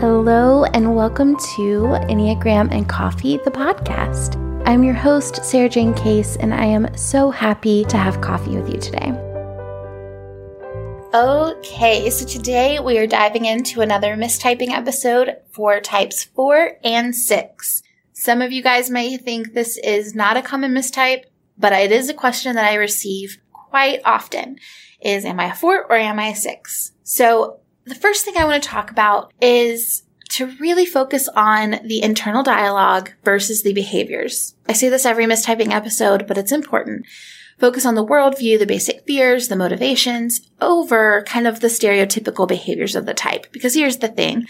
Hello, and welcome to Enneagram and Coffee, the podcast. I'm your host, Sarajane Case, and I am so happy to have coffee with you today. Okay, so today we are diving into another mistyping episode for types four and six. Some of you guys may think this is not a common mistype, but it is a question that I receive quite often is am I a four or am I a six? So the first thing I want to talk about is to really focus on the internal dialogue versus the behaviors. I say this every mistyping episode, but it's important. Focus on the worldview, the basic fears, the motivations over kind of the stereotypical behaviors of the type. Because here's the thing.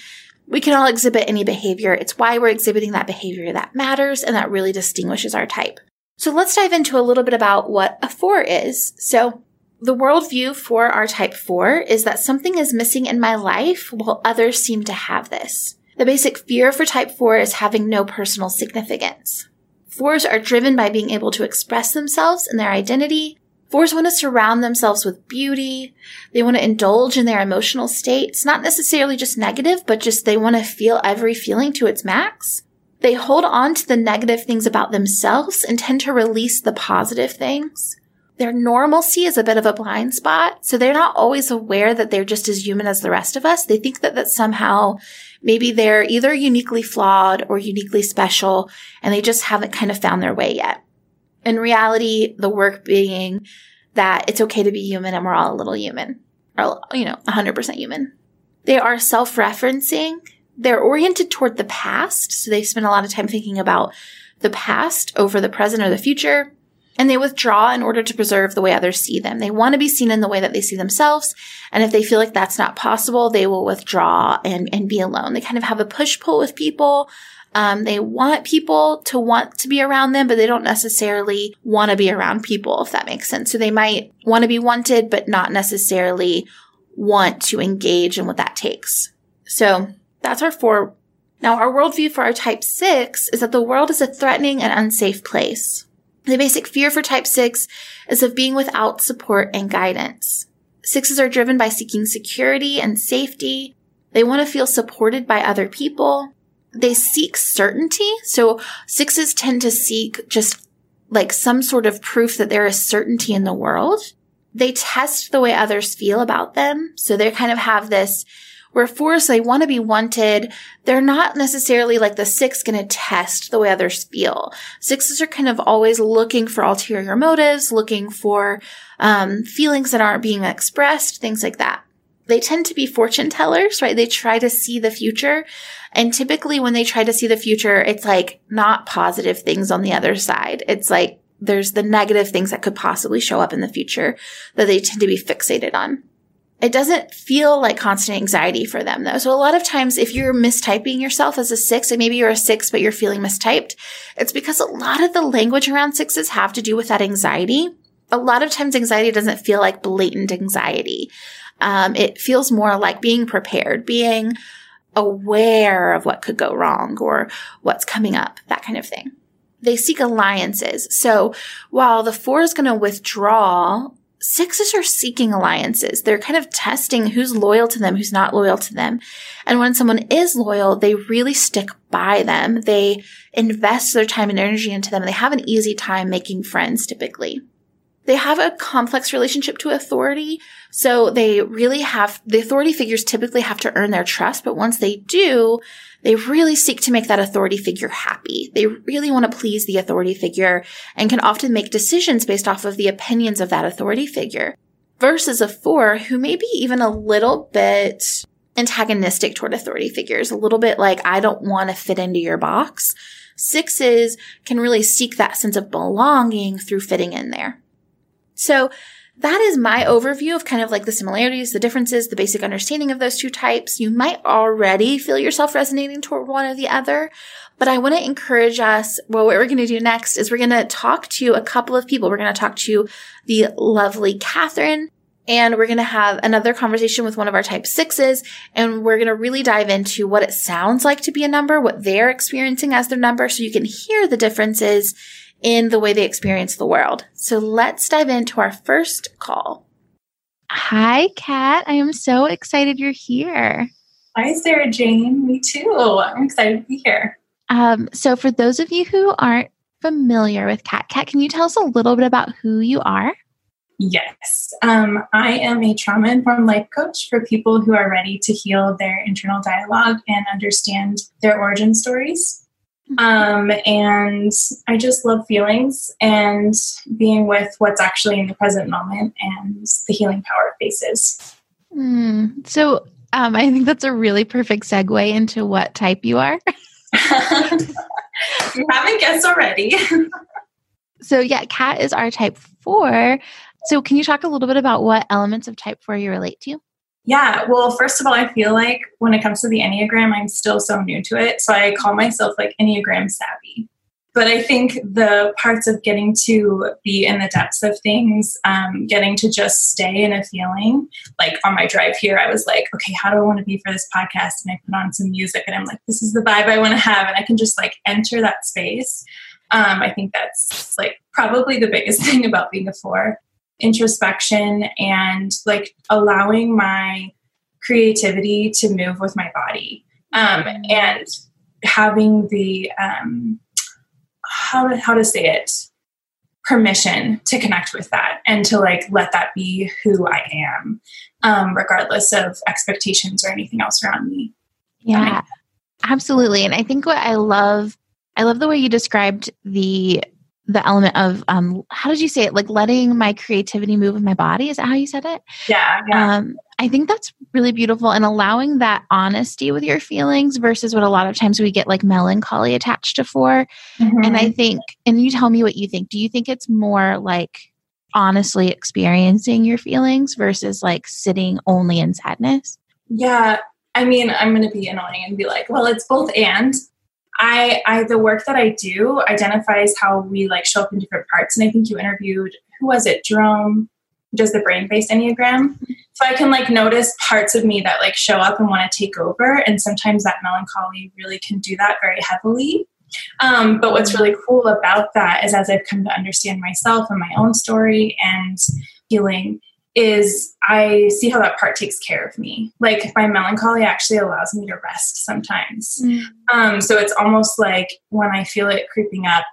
We can all exhibit any behavior. It's why we're exhibiting that behavior that matters and that really distinguishes our type. So let's dive into a little bit about what a four is. So the worldview for our type 4 is that something is missing in my life while others seem to have this. The basic fear for type 4 is having no personal significance. Fours are driven by being able to express themselves and their identity. Fours want to surround themselves with beauty. They want to indulge in their emotional states, not necessarily just negative, but just they want to feel every feeling to its max. They hold on to the negative things about themselves and tend to release the positive things their normalcy is a bit of a blind spot. So they're not always aware that they're just as human as the rest of us. They think that, that somehow maybe they're either uniquely flawed or uniquely special and they just haven't kind of found their way yet. In reality, the work being that it's okay to be human and we're all a little human or, you know, 100% human. They are self-referencing. They're oriented toward the past. So they spend a lot of time thinking about the past over the present or the future and they withdraw in order to preserve the way others see them. They want to be seen in the way that they see themselves. And if they feel like that's not possible, they will withdraw and, and be alone. They kind of have a push pull with people. Um, they want people to want to be around them, but they don't necessarily want to be around people, if that makes sense. So they might want to be wanted, but not necessarily want to engage in what that takes. So that's our four. Now, our worldview for our type six is that the world is a threatening and unsafe place. The basic fear for type 6 is of being without support and guidance. Sixes are driven by seeking security and safety. They want to feel supported by other people. They seek certainty. So sixes tend to seek just like some sort of proof that there is certainty in the world. They test the way others feel about them. So they kind of have this where fours, they want to be wanted. They're not necessarily like the six going to test the way others feel. Sixes are kind of always looking for ulterior motives, looking for um, feelings that aren't being expressed, things like that. They tend to be fortune tellers, right? They try to see the future. And typically when they try to see the future, it's like not positive things on the other side. It's like there's the negative things that could possibly show up in the future that they tend to be fixated on. It doesn't feel like constant anxiety for them though. So a lot of times if you're mistyping yourself as a six and maybe you're a six, but you're feeling mistyped, it's because a lot of the language around sixes have to do with that anxiety. A lot of times anxiety doesn't feel like blatant anxiety. Um, it feels more like being prepared, being aware of what could go wrong or what's coming up, that kind of thing. They seek alliances. So while the four is going to withdraw sixes are seeking alliances. They're kind of testing who's loyal to them, who's not loyal to them. And when someone is loyal, they really stick by them. They invest their time and energy into them. They have an easy time making friends typically. They have a complex relationship to authority. So they really have, the authority figures typically have to earn their trust. But once they do, they really seek to make that authority figure happy. They really want to please the authority figure and can often make decisions based off of the opinions of that authority figure. Versus a four who may be even a little bit antagonistic toward authority figures, a little bit like, I don't want to fit into your box. Sixes can really seek that sense of belonging through fitting in there. So that is my overview of kind of like the similarities, the differences, the basic understanding of those two types. You might already feel yourself resonating toward one or the other, but I want to encourage us. Well, what we're going to do next is we're going to talk to a couple of people. We're going to talk to the lovely Katherine and we're going to have another conversation with one of our type sixes and we're going to really dive into what it sounds like to be a number, what they're experiencing as their number so you can hear the differences in the way they experience the world. So let's dive into our first call. Hi, Kat. I am so excited you're here. Hi, Sarajane. Me too. I'm excited to be here. Um, so, for those of you who aren't familiar with Kat, Kat, can you tell us a little bit about who you are? Yes. Um, I am a trauma informed life coach for people who are ready to heal their internal dialogue and understand their origin stories. Mm-hmm. Um, and I just love feelings and being with what's actually in the present moment and the healing power of faces. Mm, so um, I think that's a really perfect segue into what type you are. you haven't guessed already. so, yeah, Kat is our type four. So, can you talk a little bit about what elements of type four you relate to? Yeah, well, first of all, I feel like when it comes to the Enneagram, I'm still so new to it. So I call myself like Enneagram savvy. But I think the parts of getting to be in the depths of things, um, getting to just stay in a feeling, like on my drive here, I was like, okay, how do I want to be for this podcast? And I put on some music and I'm like, this is the vibe I want to have. And I can just like enter that space. Um, I think that's like probably the biggest thing about being a four introspection and like allowing my creativity to move with my body um, and having the um, how to, how to say it permission to connect with that and to like let that be who I am, um, regardless of expectations or anything else around me. Yeah, absolutely. And I think what I love, I love the way you described the the element of um how did you say it? Like letting my creativity move with my body? Is that how you said it? Yeah, yeah. um i think that's really beautiful and allowing that honesty with your feelings versus what a lot of times we get like melancholy attached to for. Mm-hmm. and i think and you tell me what you think. Do you think it's more like honestly experiencing your feelings versus like sitting only in sadness? Yeah i mean i'm going to be annoying and be like well it's both and I, I the work that I do identifies how we like show up in different parts. And I think you interviewed who was it, Jerome, does the brain based enneagram. So I can like notice parts of me that like show up and want to take over. And sometimes that melancholy really can do that very heavily. Um, but what's really cool about that is as I've come to understand myself and my own story and healing is I see how that part takes care of me. Like my melancholy actually allows me to rest sometimes. Mm. Um, so it's almost like when I feel it creeping up,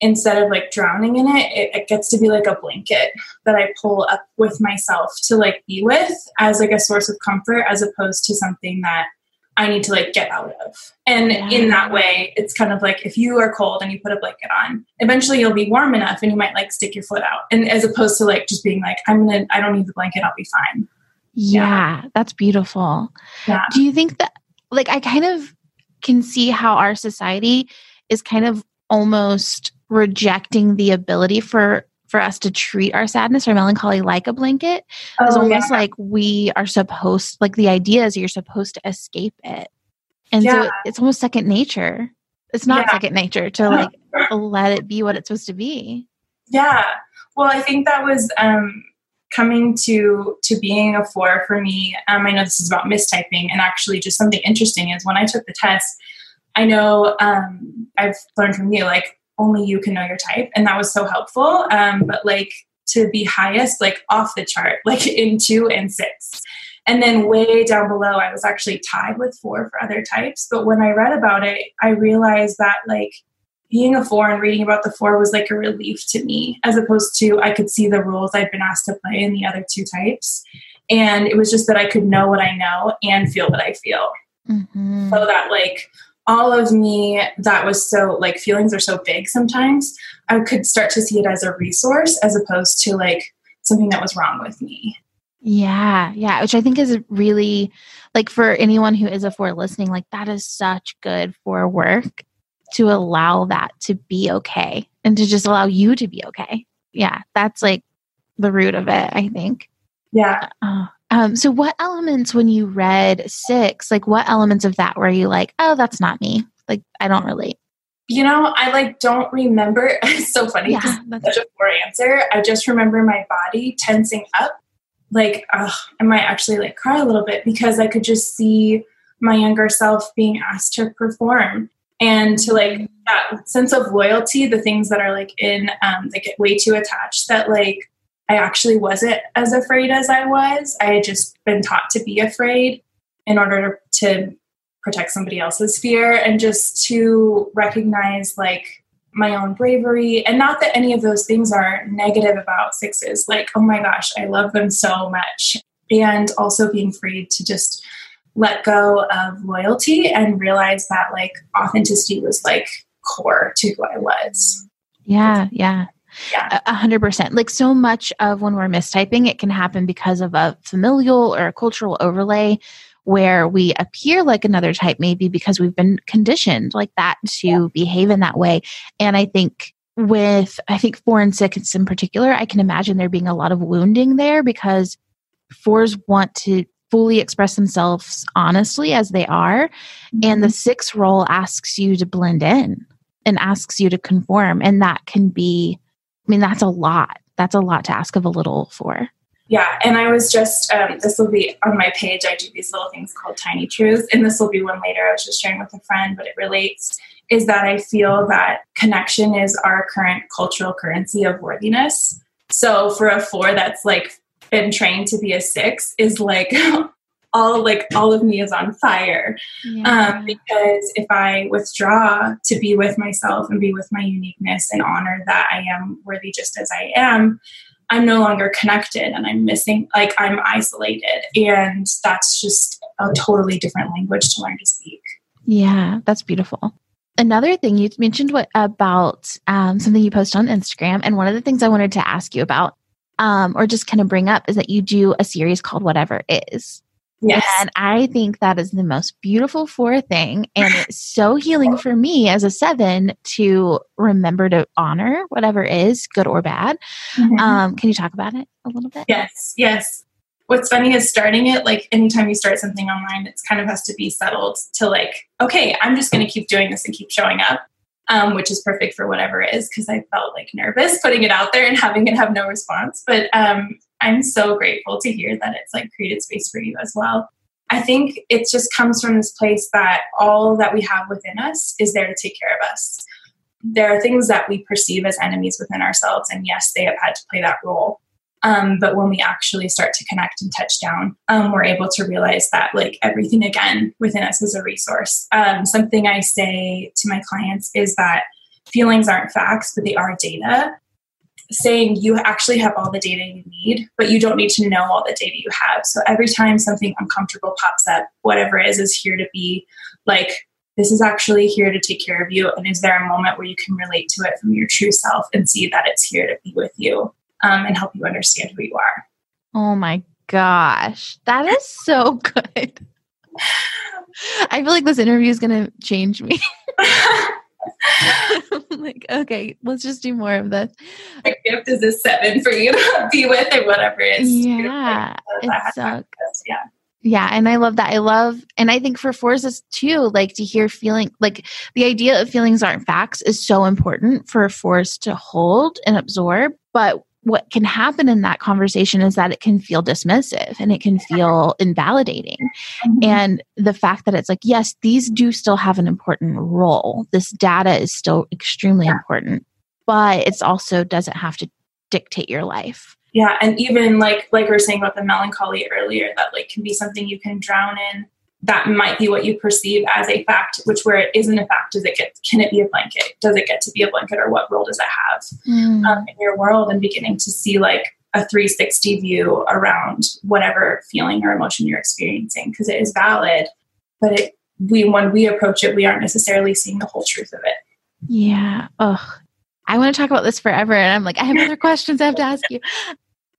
instead of like drowning in it, it, it gets to be like a blanket that I pull up with myself to like be with as like a source of comfort as opposed to something that I need to like get out of. And yeah. in that way, it's kind of like if you are cold and you put a blanket on, eventually you'll be warm enough and you might like stick your foot out. And as opposed to like just being like, I'm gonna, I don't need the blanket, I'll be fine. Yeah, yeah. that's beautiful. Yeah. Do you think that, like, I kind of can see how our society is kind of almost rejecting the ability for for us to treat our sadness or melancholy like a blanket oh, is almost yeah. like we are supposed like the idea is you're supposed to escape it and yeah. so it's almost second nature it's not yeah. second nature to like let it be what it's supposed to be yeah well i think that was um coming to to being a four for me um, i know this is about mistyping and actually just something interesting is when i took the test i know um, i've learned from you like only you can know your type. And that was so helpful. Um, but like to be highest like off the chart like in two and six. And then way down below i was actually tied with four for other types. But when i read about it i realized that like being a four and reading about the four was like a relief to me as opposed to i could see the rules i'd been asked to play in the other two types. And it was just that i could know what i know and feel what i feel. Mm-hmm. so that like all of me that was so like feelings are so big sometimes i could start to see it as a resource as opposed to like something that was wrong with me. Yeah yeah which i think is really like for anyone who is a four listening like that is such good for work to allow that to be okay and to just allow you to be okay. Yeah that's like the root of it i think. Yeah. Uh, um, so what elements when you read six, like what elements of that were you like, oh, that's not me? Like I don't relate. You know, I like don't remember. it's so funny yeah, that's such a poor answer. I just remember my body tensing up. Like, uh, I might actually like cry a little bit because I could just see my younger self being asked to perform and to like mm. that sense of loyalty, the things that are like in um, they get way too attached that like I actually wasn't as afraid as I was. I had just been taught to be afraid in order to protect somebody else's fear and just to recognize like my own bravery. And not that any of those things are negative about sixes like oh my gosh i love them so much. And also being free to just let go of loyalty and realize that like authenticity was like core to who i was. Yeah yeah yeah a hundred percent like so much of when we're mistyping it can happen because of a familial or a cultural overlay where we appear like another type, maybe because we've been conditioned like that to yeah. behave in that way. And I think with, I think four and six in particular, I can imagine there being a lot of wounding there because fours want to fully express themselves honestly as they are. Mm-hmm. And the mm-hmm. six role asks you to blend in and asks you to conform. And that can be, I mean, that's a lot. That's a lot to ask of a little four. Yeah, and I was just, um, this will be on my page. I do these little things called Tiny Truths, and this will be one later. I was just sharing with a friend, but it relates is that I feel that connection is our current cultural currency of worthiness. So for a four that's like been trained to be a six is like all like all of me is on fire yeah. um, because if i withdraw to be with myself and be with my uniqueness and honor that i am worthy just as i am I'm no longer connected and I'm missing, like I'm isolated. And that's just a totally different language to learn to speak. Yeah, that's beautiful. Another thing you mentioned what about um, something you post on Instagram, and one of the things I wanted to ask you about, um, or just kind of bring up, is that you do a series called Whatever Is. Yes. And I think that is the most beautiful four thing. And it's so healing for me as a seven to remember to honor whatever is good or bad. Mm-hmm. Um, can you talk about it a little bit? Yes, yes. What's funny is starting it, like anytime you start something online, it kind of has to be settled to like, okay, I'm just going to keep doing this and keep showing up. Um, which is perfect for whatever it is because I felt like nervous putting it out there and having it have no response. But um, I'm so grateful to hear that it's like created space for you as well. I think it just comes from this place that all that we have within us is there to take care of us. There are things that we perceive as enemies within ourselves, and yes, they have had to play that role. Um, but when we actually start to connect and touch down, um, we're able to realize that like everything again within us is a resource. Um, something I say to my clients is that feelings aren't facts, but they are data saying you actually have all the data you need, but you don't need to know all the data you have. So every time something uncomfortable pops up, whatever it is, is here to be like, this is actually here to take care of you. And is there a moment where you can relate to it from your true self and see that it's here to be with you um, and help you understand who you are? Oh my gosh, that is so good. I feel like this interview is going to change me. like, okay, let's just do more of this. My gift is a seven for you to be with or whatever it is. Yeah. It's so, yeah. Yeah, and I love that. I love, and I think for fours too, like to hear feeling, like the idea of feelings aren't facts is so important for a four to hold and absorb. But what can happen in that conversation is that it can feel dismissive and it can feel invalidating. Mm-hmm. And the fact that it's like, yes, these do still have an important role. This data is still extremely yeah. important, but it's also doesn't have to dictate your life. Yeah, and even like like we were saying about the melancholy earlier, that like can be something you can drown in that might be what you perceive as a fact, which where it isn't a fact, does it get, can it be a blanket? Does it get to be a blanket or what role does it have mm. um, in your world and beginning to see like a 360 view around whatever feeling or emotion you're experiencing because it is valid, but it, we, when we approach it, we aren't necessarily seeing the whole truth of it. Yeah. Oh, I want to talk about this forever. And I'm like, I have other questions I have to ask you.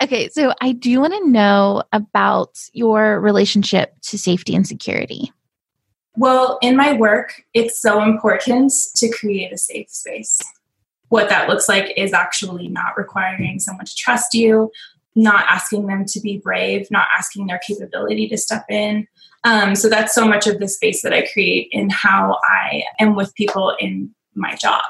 Okay, so I do want to know about your relationship to safety and security. Well, in my work, it's so important to create a safe space. What that looks like is actually not requiring someone to trust you, not asking them to be brave, not asking their capability to step in. Um, so that's so much of the space that I create in how I am with people in my job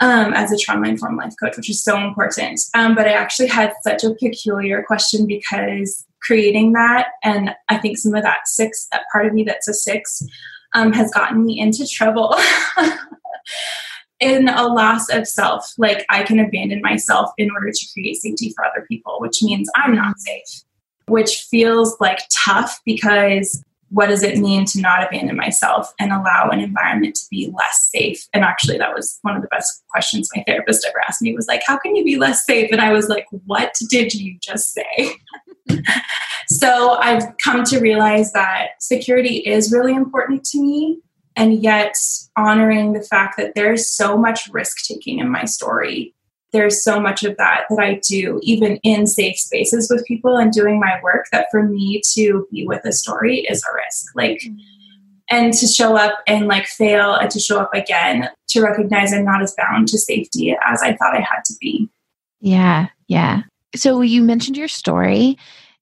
um, as a trauma informed life coach, which is so important. Um, but I actually had such a peculiar question because creating that, and I think some of that six, that part of me that's a six, um, has gotten me into trouble. in a loss of self, like I can abandon myself in order to create safety for other people, which means I'm not safe, which feels like tough because what does it mean to not abandon myself and allow an environment to be less safe? And actually, that was one of the best questions my therapist ever asked me was like, How can you be less safe? And I was like, What did you just say? so I've come to realize that security is really important to me. And yet, honoring the fact that there's so much risk taking in my story there's so much of that that I do, even in safe spaces with people and doing my work, that for me to be with a story is a risk. Like, and to show up and like fail and to show up again, to recognize I'm not as bound to safety as I thought I had to be. Yeah, yeah. So you mentioned your story.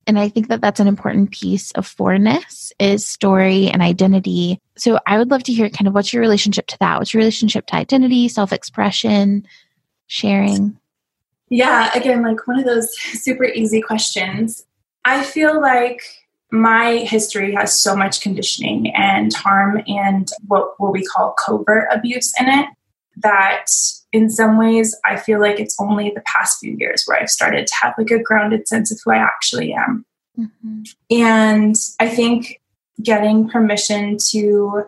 And I think that that's an important piece of forness is story and identity. So I would love to hear kind of what's your relationship to that? What's your relationship to identity, self expression, sharing? Yeah, again, like one of those super easy questions. I feel like my history has so much conditioning and harm and what, what we call covert abuse in it that in some ways I feel like it's only the past few years where I've started to have like a grounded sense of who I actually am. Mm-hmm. And I think getting permission to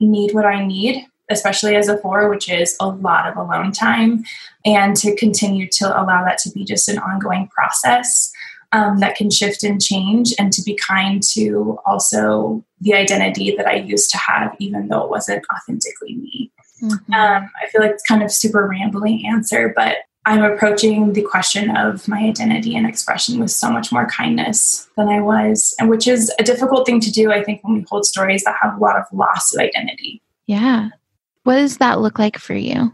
need what I need especially as a four, which is a lot of alone time, and to continue to allow that to be just an ongoing process um, that can shift and change, and to be kind to also the identity that I used to have, even though it wasn't authentically me. Mm-hmm. Um, I feel like it's kind of super rambling answer, but I'm approaching the question of my identity and expression with so much more kindness than I was, and which is a difficult thing to do, I think, when we hold stories that have a lot of loss of identity. Yeah. What does that look like for you?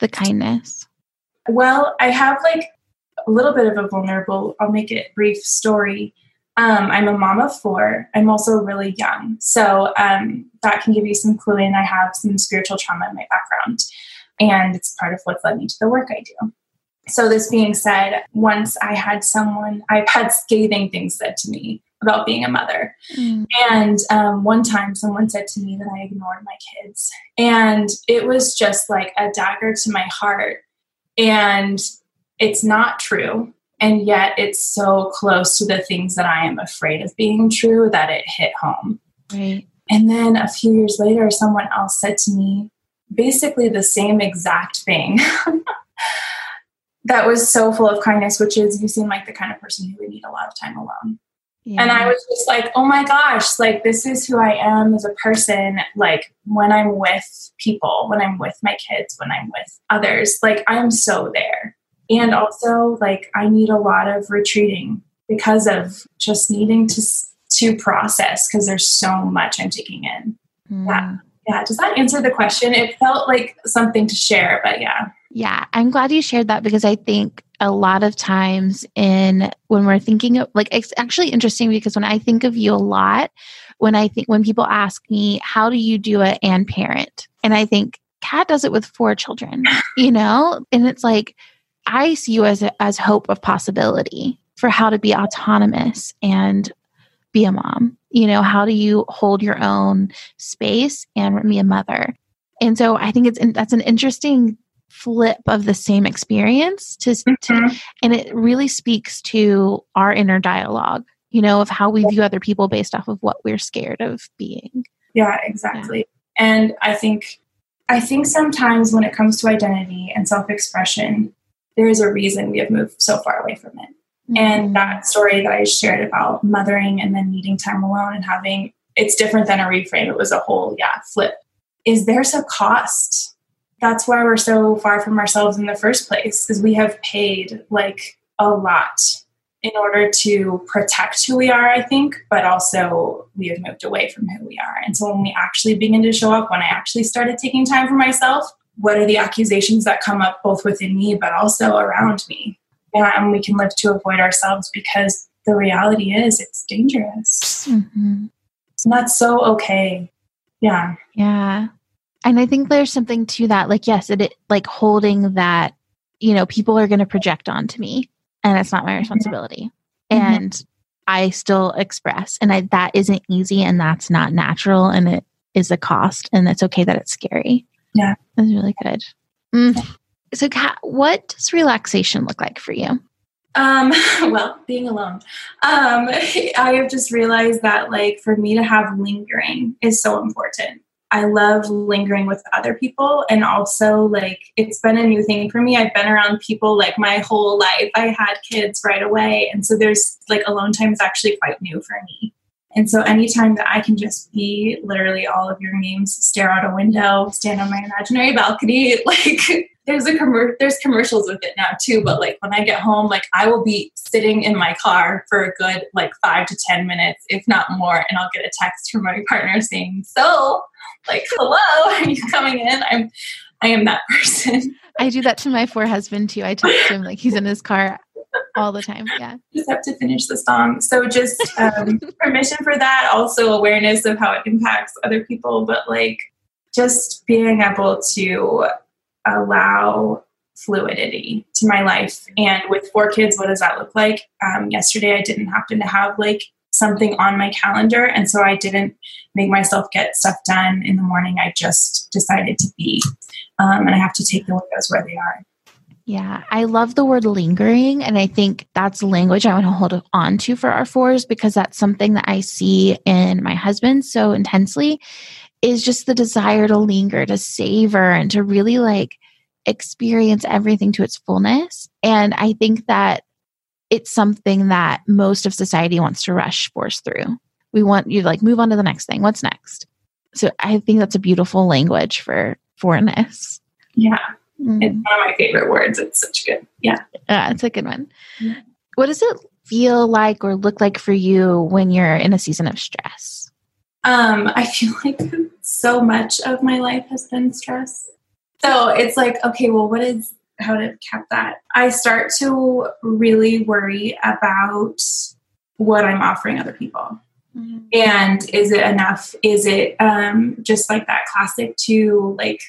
The kindness? Well, I have like a little bit of a vulnerable, I'll make it brief story. Um, I'm a mom of four. I'm also really young. So um, that can give you some clue in. I have some spiritual trauma in my background, and it's part of what's led me to the work I do. So, this being said, once I had someone, I've had scathing things said to me about being a mother. Mm. And um, one time someone said to me that I ignored my kids. And it was just like a dagger to my heart. And it's not true. And yet it's so close to the things that I am afraid of being true that it hit home. Right. And then a few years later, someone else said to me basically the same exact thing. that was so full of kindness, which is you seem like the kind of person who would need a lot of time alone. Yeah. And I was just like, oh my gosh, like this is who I am as a person. Like when I'm with people, when I'm with my kids, when I'm with others, like I'm so there. And also, like, I need a lot of retreating because of just needing to to process because there's so much I'm taking in. Mm. Yeah. Yeah. Does that answer the question? It felt like something to share, but yeah. Yeah. I'm glad you shared that because I think a lot of times in when we're thinking of like it's actually interesting because when I think of you a lot, when I think when people ask me, how do you do it and parent? And I think Kat does it with four children, you know? And it's like I see you as a, as hope of possibility for how to be autonomous and be a mom. You know, how do you hold your own space and be a mother? And so I think it's that's an interesting flip of the same experience to, mm-hmm. to, and it really speaks to our inner dialogue you know of how we view other people based off of what we're scared of being yeah exactly yeah. and i think i think sometimes when it comes to identity and self-expression there is a reason we have moved so far away from it mm-hmm. and that story that i shared about mothering and then needing time alone and having it's different than a reframe it was a whole yeah flip is there's a cost that's why we're so far from ourselves in the first place because we have paid like a lot in order to protect who we are i think but also we have moved away from who we are. And so when we actually begin to show up when i actually started taking time for myself what are the accusations that come up both within me but also around me? Yeah, and we can live to avoid ourselves because the reality is it's dangerous. Mm-hmm. and that's so okay. Yeah. Yeah and I think there's something to that. Like, yes, it, it like holding that, you know, people are going to project onto me and it's not my responsibility. Mm-hmm. And I still express and I, that isn't easy and that's not natural and it is a cost and it's okay that it's scary. Yeah. That's really good. Mm. So Kat, what does relaxation look like for you? Um, well, being alone. Um, I have just realized that like for me to have lingering is so important. I love lingering with other people and also like it's been a new thing for me. I've been around people like my whole life. I had kids right away. And so there's like alone time is actually quite new for me. And so anytime that I can just be literally all of your names, stare out a window, stand on my imaginary balcony, like there's a commer- there's commercials with it now too. But like when I get home, like I will be sitting in my car for a good like five to ten minutes, if not more, and I'll get a text from my partner saying, "So, like, hello, are you coming in?" I'm I am that person. I do that to my poor husband too. I text him like he's in his car all the time. Yeah. Just have to finish the song. So just um, permission for that, also awareness of how it impacts other people, but like just being able to allow fluidity to my life. And with four kids, what does that look like? Um, yesterday, I didn't happen to have like something on my calendar. And so I didn't make myself get stuff done in the morning. I just decided to be. Um, and I have to take the windows where they are. Yeah, I love the word lingering. And I think that's language I want to hold on to for our fours because that's something that I see in my husband so intensely is just the desire to linger, to savor, and to really like experience everything to its fullness. And I think that it's something that most of society wants to rush fours through. We want you to like move on to the next thing. What's next? So I think that's a beautiful language for forness. Yeah. Mm. It's one of my favorite words. It's such good. Yeah. Yeah, it's a good one. Yeah. What does it feel like or look like for you when you're in a season of stress? Um, I feel like so much of my life has been stress. So it's like, okay, well, what is how to cap that? I start to really worry about what I'm offering other people. Mm-hmm. And is it enough? Is it um, just like that classic to like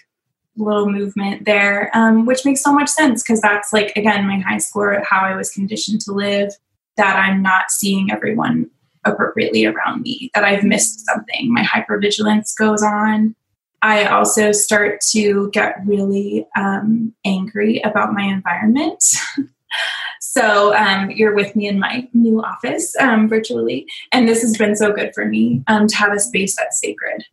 little movement there, um, which makes so much sense because that's like, again, my high score, how I was conditioned to live, that I'm not seeing everyone appropriately around me, that I've missed something. My hypervigilance goes on. I also start to get really um, angry about my environment. so um, you're with me in my new office um, virtually, and this has been so good for me um, to have a space that's sacred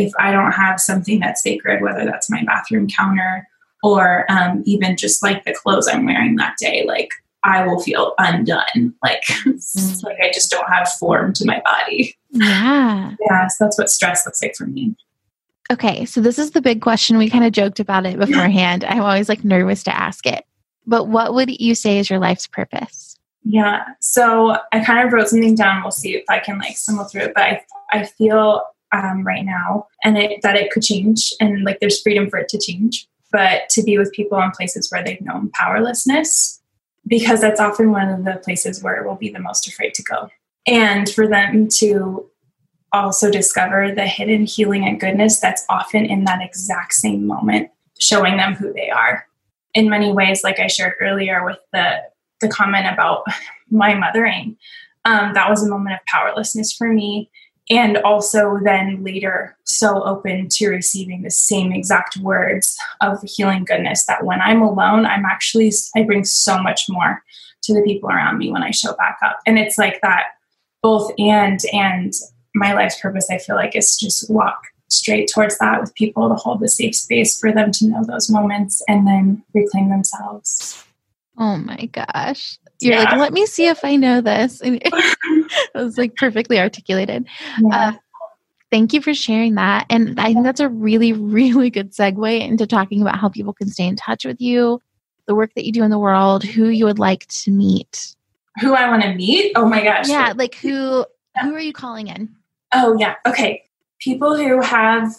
if I don't have something that's sacred, whether that's my bathroom counter or um, even just like the clothes I'm wearing that day, like I will feel undone. Like, mm. like I just don't have form to my body. Yeah. Yeah. So that's what stress looks like for me. Okay. So this is the big question. We kind of joked about it beforehand. I'm always like nervous to ask it. But what would you say is your life's purpose? Yeah. So I kind of wrote something down. We'll see if I can like stumble through it. But I, I feel um, right now and it, that it could change and like there's freedom for it to change. But to be with people in places where they've known powerlessness because that's often one of the places where we'll be the most afraid to go. And for them to also discover the hidden healing and goodness that's often in that exact same moment showing them who they are. In many ways like i shared earlier with the the comment about my mothering um, that was a moment of powerlessness for me and also then later so open to receiving the same exact words of healing goodness that when i'm alone i'm actually i bring so much more to the people around me when i show back up and it's like that both and and my life's purpose i feel like is just walk straight towards that with people to hold the safe space for them to know those moments and then reclaim themselves oh my gosh you're yeah. like, let me see if I know this. It was like perfectly articulated. Yeah. Uh, thank you for sharing that. And I think that's a really, really good segue into talking about how people can stay in touch with you, the work that you do in the world, who you would like to meet. Who I want to meet? Oh my gosh. Yeah, like who who are you calling in? Oh yeah. Okay. People who have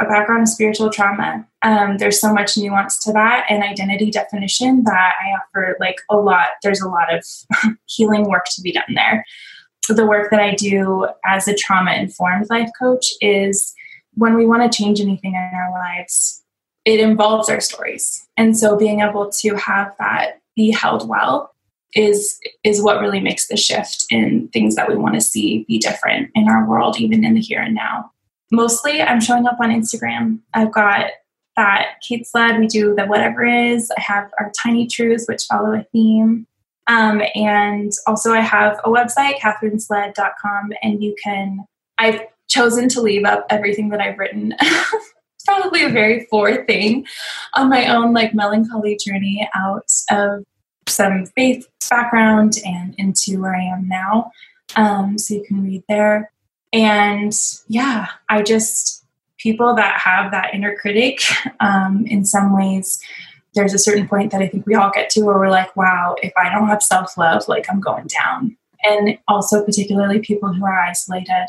a background of spiritual trauma. Um, there's so much nuance to that and identity definition that I offer like a lot. There's a lot of healing work to be done there. The work that I do as a trauma informed life coach is when we want to change anything in our lives, it involves our stories. And so being able to have that be held well is is what really makes the shift in things that we want to see be different in our world even in the here and now mostly I'm showing up on Instagram. I've got that Kate's Sled, we do the whatever is. I have our tiny truths, which follow a theme. Um, and also, I have a website, katherinesled.com, and you can, I've chosen to leave up everything that I've written. it's probably a very forward thing on my own, like melancholy journey out of some faith background and into where I am now. Um, so you can read there. And yeah, I just, people that have that inner critic, um, in some ways, there's a certain point that I think we all get to where we're like, wow, if I don't have self love, like I'm going down. And also, particularly people who are isolated,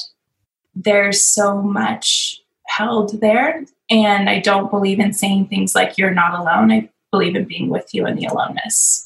there's so much held there. And I don't believe in saying things like, you're not alone. I believe in being with you in the aloneness.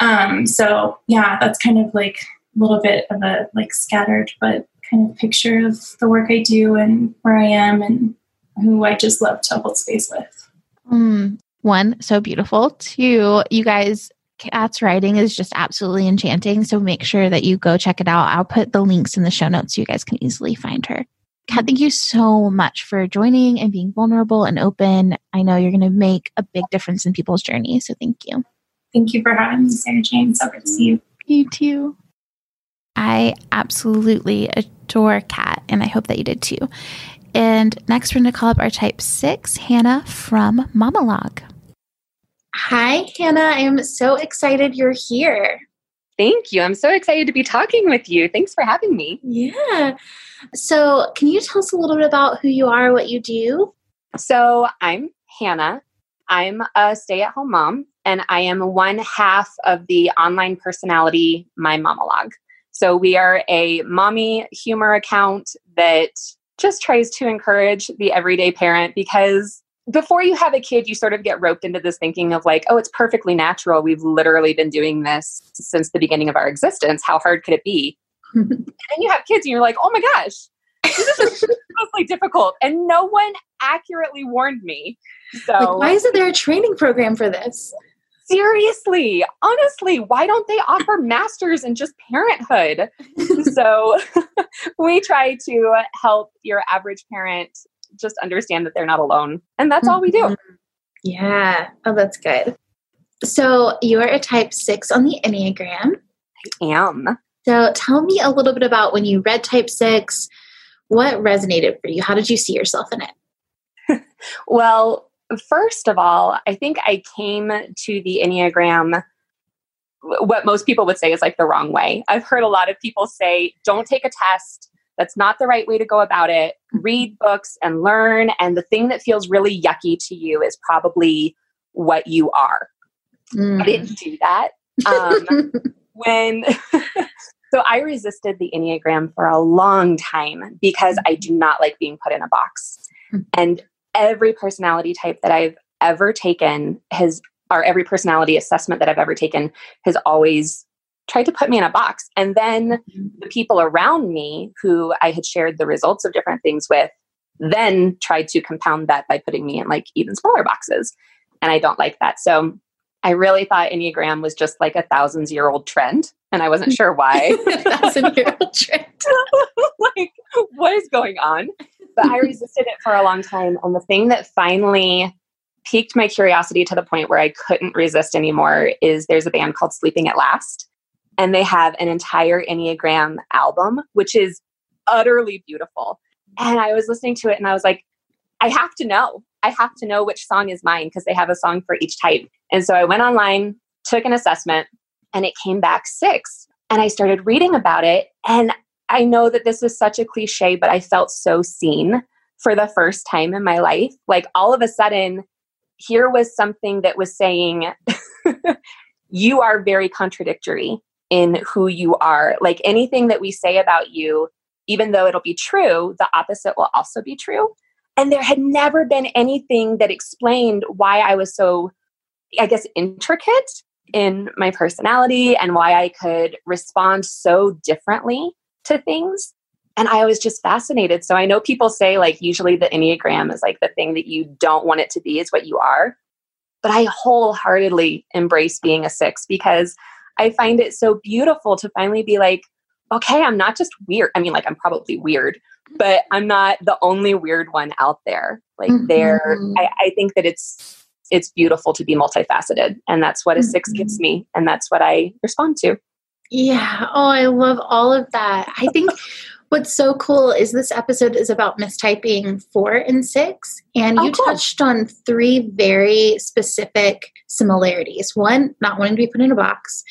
Um, so, yeah, that's kind of like a little bit of a like scattered, but kind of picture of the work I do and where I am and who I just love to hold space with. Mm, one, so beautiful. Two, you guys, Kat's writing is just absolutely enchanting. So make sure that you go check it out. I'll put the links in the show notes so you guys can easily find her. Kat, thank you so much for joining and being vulnerable and open. I know you're going to make a big difference in people's journey. So thank you. Thank you for having me, Sarajane. So good to see you. You too. I absolutely adore Kat, and I hope that you did too. And next, we're going to call up our type six, Hannah from Momalog. Hi, Hannah. I am so excited you're here. Thank you. I'm so excited to be talking with you. Thanks for having me. Yeah. So, can you tell us a little bit about who you are, what you do? So, I'm Hannah. I'm a stay at home mom, and I am one half of the online personality My Momalog. So, we are a mommy humor account that just tries to encourage the everyday parent because before you have a kid, you sort of get roped into this thinking of like, oh, it's perfectly natural. We've literally been doing this since the beginning of our existence. How hard could it be? and then you have kids and you're like, oh my gosh, this is mostly difficult. And no one accurately warned me. So like, why isn't there a training program for this? Seriously, honestly, why don't they offer masters in just parenthood? so we try to help your average parent just understand that they're not alone. And that's mm-hmm. all we do. Mm-hmm. Yeah. Oh, that's good. So you're a type six on the Enneagram. I am. So tell me a little bit about when you read type six, what resonated for you? How did you see yourself in it? well, first of all, I think I came to the Enneagram what most people would say is like the wrong way. I've heard a lot of people say, don't take a test, that's not the right way to go about it. Mm-hmm. Read books and learn. And the thing that feels really yucky to you is probably what you are. Mm. I didn't do that. Um, when so I resisted the Enneagram for a long time because I do not like being put in a box. And every personality type that I've ever taken has, or every personality assessment that I've ever taken has always tried to put me in a box. And then mm-hmm. the people around me who I had shared the results of different things with then tried to compound that by putting me in like even smaller boxes. And I don't like that. So I really thought Enneagram was just like a thousands year old trend. And I wasn't sure why. thousand year old trend. like, what is going on? But I resisted it for a long time. And the thing that finally piqued my curiosity to the point where I couldn't resist anymore is there's a band called Sleeping at Last and they have an entire Enneagram album, which is utterly beautiful. And I was listening to it and I was like, I have to know. I have to know which song is mine because they have a song for each type. And so I went online, took an assessment, and it came back six. And I started reading about it. And I know that this is such a cliche, but I felt so seen for the first time in my life. Like all of a sudden, here was something that was saying, You are very contradictory in who you are. Like anything that we say about you, even though it'll be true, the opposite will also be true. And there had never been anything that explained why I was so, I guess, intricate in my personality and why I could respond so differently to things. And I was just fascinated. So I know people say, like, usually the Enneagram is like the thing that you don't want it to be, is what you are. But I wholeheartedly embrace being a six because I find it so beautiful to finally be like, okay, I'm not just weird. I mean, like, I'm probably weird, but I'm not the only weird one out there. Like, mm-hmm. there, I, I think that it's it's beautiful to be multifaceted. And that's what a mm-hmm. six gives me. And that's what I respond to. Yeah. Oh, I love all of that. I think what's so cool is this episode is about mistyping four and six. And oh, you cool. touched on three very specific similarities. One, not wanting to be put in a box.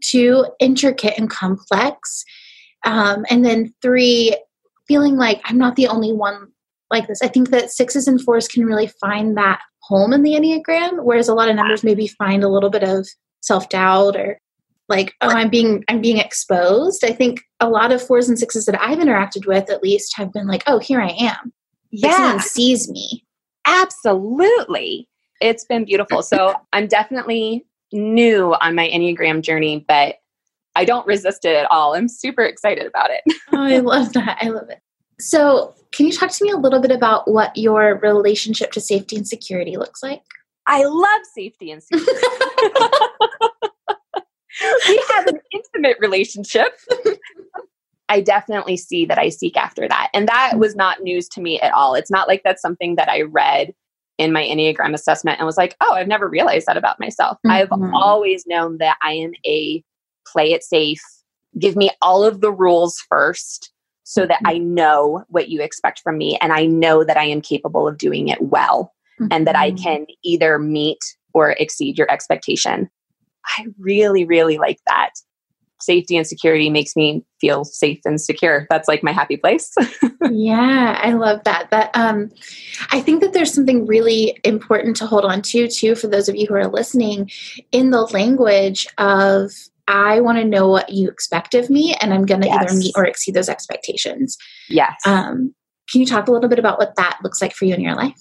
Two, intricate and complex. Um, and then three, feeling like I'm not the only one like this. I think that sixes and fours can really find that home in the Enneagram, whereas a lot of numbers maybe find a little bit of self doubt or like, oh, I'm being I'm being exposed. I think a lot of fours and sixes that I've interacted with at least have been like, oh, here I am. Yeah. Like someone sees me. Absolutely. It's been beautiful. So I'm definitely new on my Enneagram journey, but I don't resist it at all. I'm super excited about it. oh, I love that. I love it. So, can you talk to me a little bit about what your relationship to safety and security looks like? I love safety and security. we have an intimate relationship. I definitely see that I seek after that. And that was not news to me at all. It's not like that's something that I read in my Enneagram assessment and was like, oh, I've never realized that about myself. Mm-hmm. I've always known that I am a play it safe, give me all of the rules first so that I know what you expect from me and I know that I am capable of doing it well mm-hmm. and that I mm-hmm. can either meet or exceed your expectation. I really, really like that. Safety and security makes me feel safe and secure. That's like my happy place. yeah, I love that. That um I think that there's something really important to hold on to too for those of you who are listening in the language of I want to know what you expect of me, and I'm going to yes. either meet or exceed those expectations. Yes. Um, can you talk a little bit about what that looks like for you in your life?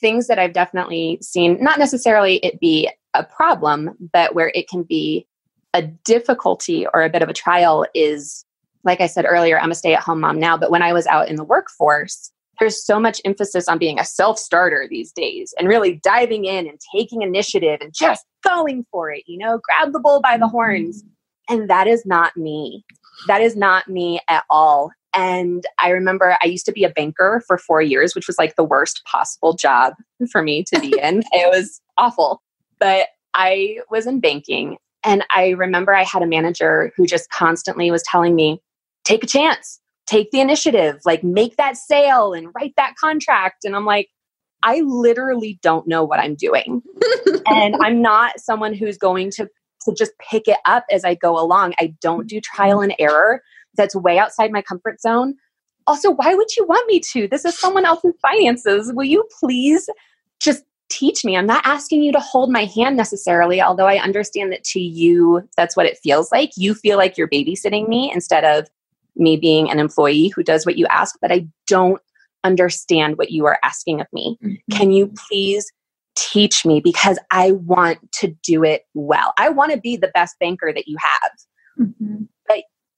Things that I've definitely seen, not necessarily it be a problem, but where it can be a difficulty or a bit of a trial is, like I said earlier, I'm a stay at home mom now, but when I was out in the workforce, there's so much emphasis on being a self starter these days and really diving in and taking initiative and just going for it, you know, grab the bull by the horns. Mm-hmm. And that is not me. That is not me at all. And I remember I used to be a banker for four years, which was like the worst possible job for me to be in. it was awful. But I was in banking. And I remember I had a manager who just constantly was telling me, take a chance, take the initiative, like make that sale and write that contract. And I'm like, I literally don't know what I'm doing. and I'm not someone who's going to, to just pick it up as I go along. I don't do trial and error. That's way outside my comfort zone. Also, why would you want me to? This is someone else's finances. Will you please just teach me? I'm not asking you to hold my hand necessarily, although I understand that to you, that's what it feels like. You feel like you're babysitting me instead of me being an employee who does what you ask, but I don't understand what you are asking of me. Mm-hmm. Can you please teach me? Because I want to do it well. I want to be the best banker that you have. Mm-hmm.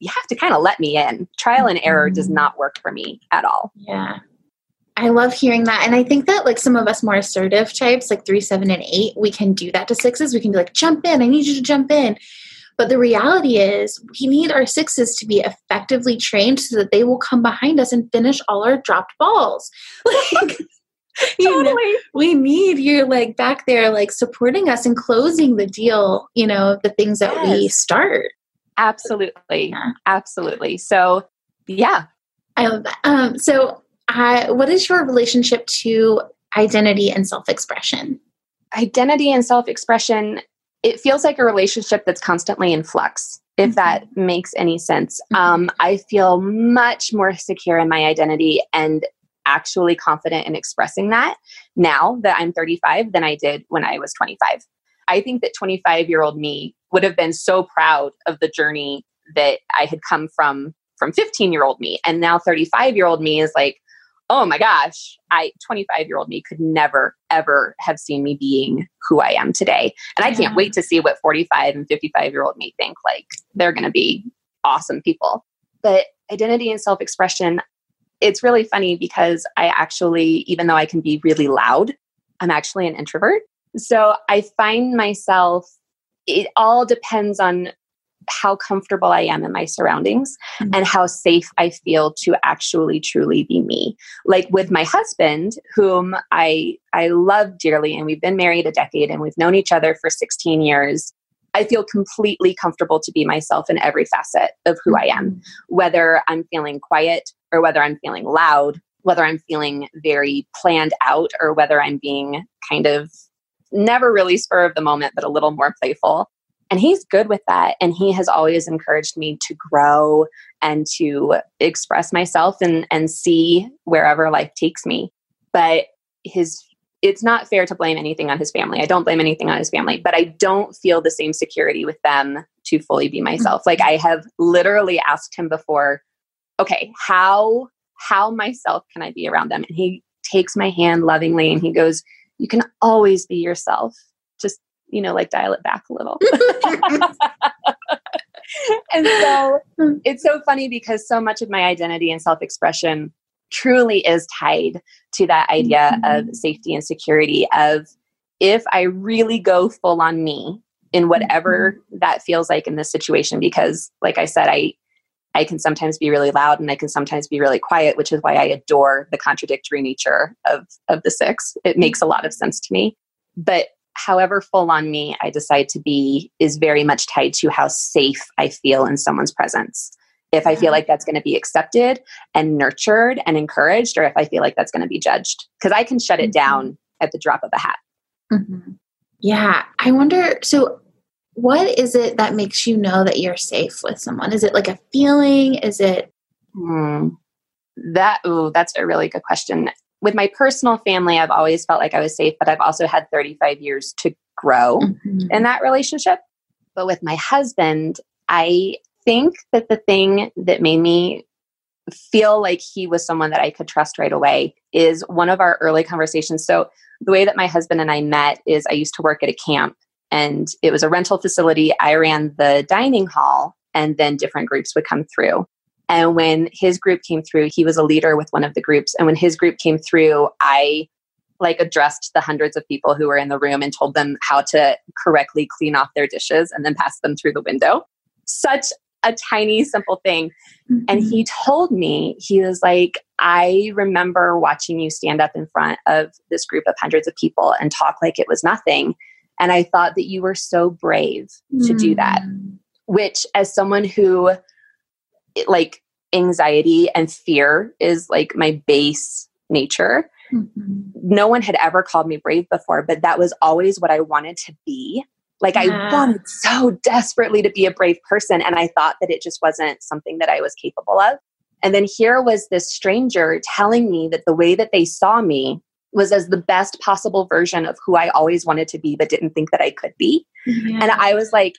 You have to kind of let me in. Trial and error does mm-hmm. not work for me at all. Yeah. I love hearing that. And I think that like some of us more assertive types, like three, seven, and eight, we can do that to sixes. We can be like, jump in, I need you to jump in. But the reality is, we need our sixes to be effectively trained so that they will come behind us and finish all our dropped balls. Like, totally. Know, we need you like back there, like supporting us and closing the deal, you know, the things that yes. we start. Absolutely. Absolutely. So, yeah. I love that. Um, so, uh, what is your relationship to identity and self expression? Identity and self expression it feels like a relationship that's constantly in flux if mm-hmm. that makes any sense mm-hmm. um, i feel much more secure in my identity and actually confident in expressing that now that i'm 35 than i did when i was 25 i think that 25 year old me would have been so proud of the journey that i had come from from 15 year old me and now 35 year old me is like oh my gosh, I 25 year old me could never ever have seen me being who I am today. And I can't wait to see what 45 and 55 year old me think. Like they're going to be awesome people. But identity and self expression, it's really funny because I actually, even though I can be really loud, I'm actually an introvert. So I find myself, it all depends on how comfortable I am in my surroundings mm-hmm. and how safe I feel to actually truly be me. Like with my husband, whom I I love dearly and we've been married a decade and we've known each other for 16 years. I feel completely comfortable to be myself in every facet of who I am, mm-hmm. whether I'm feeling quiet or whether I'm feeling loud, whether I'm feeling very planned out or whether I'm being kind of never really spur of the moment, but a little more playful. And he's good with that. And he has always encouraged me to grow and to express myself and, and see wherever life takes me. But his it's not fair to blame anything on his family. I don't blame anything on his family, but I don't feel the same security with them to fully be myself. Mm-hmm. Like I have literally asked him before, okay, how how myself can I be around them? And he takes my hand lovingly and he goes, You can always be yourself. Just you know, like dial it back a little. and so it's so funny because so much of my identity and self expression truly is tied to that idea mm-hmm. of safety and security of if I really go full on me in whatever mm-hmm. that feels like in this situation because like I said I I can sometimes be really loud and I can sometimes be really quiet which is why I adore the contradictory nature of of the six it makes a lot of sense to me but however full on me I decide to be is very much tied to how safe I feel in someone's presence. If I feel like that's going to be accepted and nurtured and encouraged, or if I feel like that's going to be judged, because I can shut it mm-hmm. down at the drop of a hat. Mm-hmm. Yeah. I wonder so, what is it that makes you know that you're safe with someone? Is it like a feeling? Is it. Hmm. That, oh, that's a really good question with my personal family, I've always felt like I was safe, but I've also had 35 years to grow mm-hmm. in that relationship. But with my husband, I think that the thing that made me feel like he was someone that I could trust right away is one of our early conversations. So, the way that my husband and I met is I used to work at a camp and it was a rental facility. I ran the dining hall, and then different groups would come through. And when his group came through, he was a leader with one of the groups. And when his group came through, I like addressed the hundreds of people who were in the room and told them how to correctly clean off their dishes and then pass them through the window. Such a tiny, simple thing. Mm-hmm. And he told me, he was like, I remember watching you stand up in front of this group of hundreds of people and talk like it was nothing. And I thought that you were so brave to mm-hmm. do that. Mm. Which, as someone who like anxiety and fear is like my base nature. Mm-hmm. No one had ever called me brave before, but that was always what I wanted to be. Like yeah. I wanted so desperately to be a brave person, and I thought that it just wasn't something that I was capable of. And then here was this stranger telling me that the way that they saw me was as the best possible version of who I always wanted to be, but didn't think that I could be. Yeah. And I was like,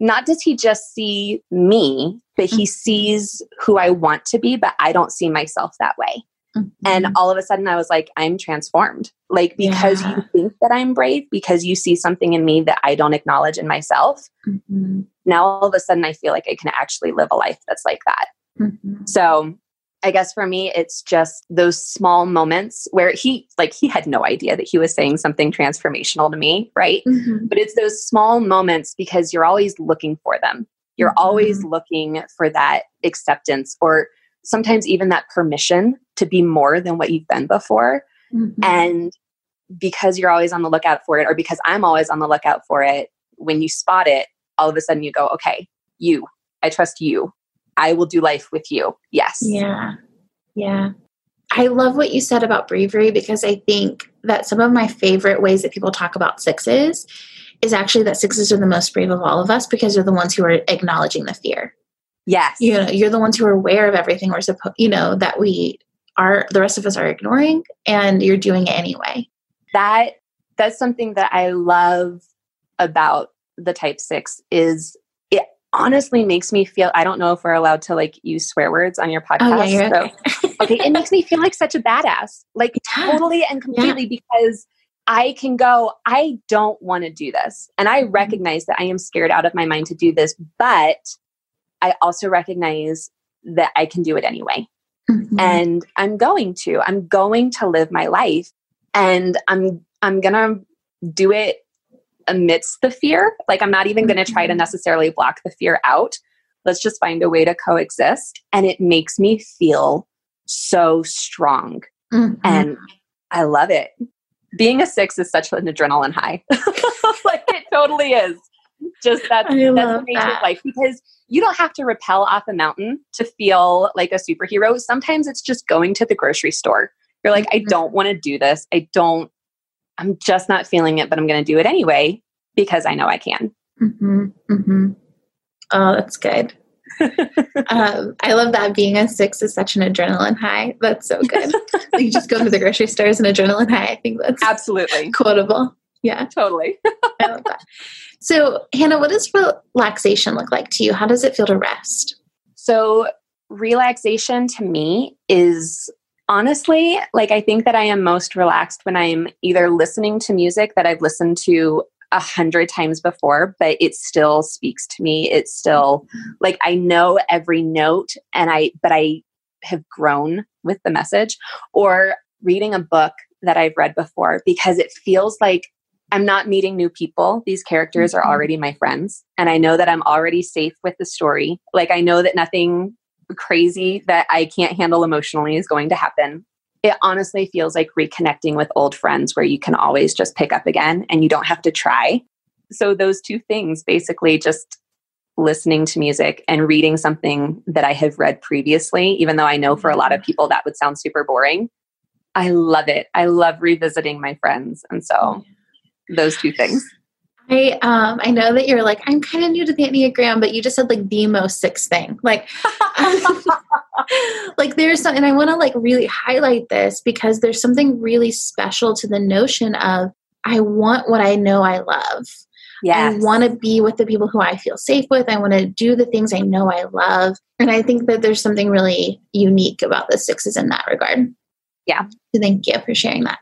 not does he just see me, but he mm-hmm. sees who I want to be, but I don't see myself that way. Mm-hmm. And all of a sudden, I was like, I'm transformed. Like, because yeah. you think that I'm brave, because you see something in me that I don't acknowledge in myself. Mm-hmm. Now, all of a sudden, I feel like I can actually live a life that's like that. Mm-hmm. So, I guess for me, it's just those small moments where he, like, he had no idea that he was saying something transformational to me, right? Mm-hmm. But it's those small moments because you're always looking for them. You're mm-hmm. always looking for that acceptance or sometimes even that permission to be more than what you've been before. Mm-hmm. And because you're always on the lookout for it, or because I'm always on the lookout for it, when you spot it, all of a sudden you go, okay, you, I trust you. I will do life with you. Yes. Yeah. Yeah. I love what you said about bravery because I think that some of my favorite ways that people talk about sixes is actually that sixes are the most brave of all of us because they're the ones who are acknowledging the fear. Yes. You know, you're the ones who are aware of everything we're supposed, you know, that we are, the rest of us are ignoring and you're doing it anyway. That, that's something that I love about the type six is honestly makes me feel I don't know if we're allowed to like use swear words on your podcast. Oh, yeah, so, okay. okay, it makes me feel like such a badass. Like totally and completely yeah. because I can go, I don't want to do this. And I mm-hmm. recognize that I am scared out of my mind to do this, but I also recognize that I can do it anyway. Mm-hmm. And I'm going to. I'm going to live my life and I'm I'm going to do it amidst the fear. Like, I'm not even going to try to mm-hmm. necessarily block the fear out. Let's just find a way to coexist. And it makes me feel so strong. Mm-hmm. And I love it. Being a six is such an adrenaline high. like, it totally is. Just that's, that's the nature that. of life because you don't have to rappel off a mountain to feel like a superhero. Sometimes it's just going to the grocery store. You're like, mm-hmm. I don't want to do this. I don't I'm just not feeling it, but I'm going to do it anyway because I know I can. Mm-hmm, mm-hmm. Oh, that's good. um, I love that being a six is such an adrenaline high. That's so good. you just go to the grocery store as an adrenaline high. I think that's absolutely quotable. Yeah, totally. I love that. So, Hannah, what does relaxation look like to you? How does it feel to rest? So, relaxation to me is Honestly, like I think that I am most relaxed when I'm either listening to music that I've listened to a hundred times before, but it still speaks to me. It's still like I know every note and I, but I have grown with the message or reading a book that I've read before because it feels like I'm not meeting new people. These characters mm-hmm. are already my friends. And I know that I'm already safe with the story. Like I know that nothing crazy that I can't handle emotionally is going to happen. It honestly feels like reconnecting with old friends where you can always just pick up again and you don't have to try. So, those two things basically just listening to music and reading something that I have read previously, even though I know for a lot of mm-hmm. people that would sound super boring. I love it. I love revisiting my friends. And so, those two things. I um I know that you're like I'm kind of new to the Enneagram, but you just said like the most six thing. Like like there's some and I want to like really highlight this because there's something really special to the notion of I want what I know I love. Yes. I want to be with the people who I feel safe with. I want to do the things I know I love. And I think that there's something really unique about the sixes in that regard. Yeah. So thank you for sharing that.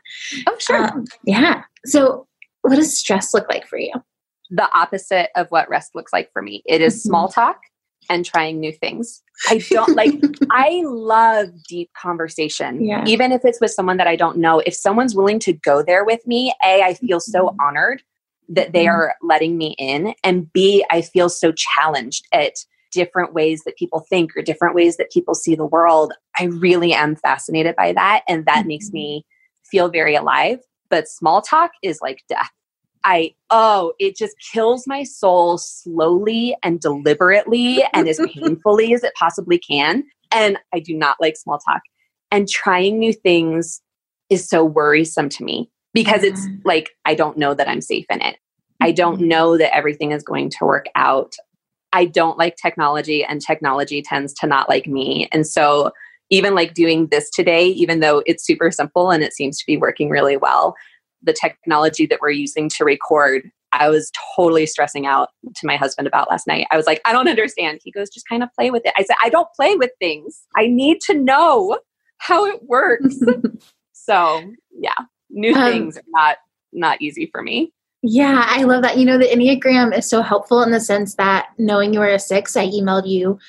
Oh, sure. Um, yeah. So what does stress look like for you? The opposite of what rest looks like for me. It is mm-hmm. small talk and trying new things. I don't like, I love deep conversation, yeah. even if it's with someone that I don't know. If someone's willing to go there with me, A, I feel so mm-hmm. honored that they mm-hmm. are letting me in. And B, I feel so challenged at different ways that people think or different ways that people see the world. I really am fascinated by that. And that mm-hmm. makes me feel very alive but small talk is like death. I, oh, it just kills my soul slowly and deliberately and as painfully as it possibly can. And I do not like small talk. And trying new things is so worrisome to me because it's mm-hmm. like, I don't know that I'm safe in it. I don't mm-hmm. know that everything is going to work out. I don't like technology, and technology tends to not like me. And so even like doing this today, even though it's super simple and it seems to be working really well, the technology that we're using to record, I was totally stressing out to my husband about last night. I was like, I don't understand. He goes, just kind of play with it. I said, I don't play with things. I need to know how it works. so yeah, new um, things are not not easy for me. Yeah, I love that. You know, the Enneagram is so helpful in the sense that knowing you were a six, I emailed you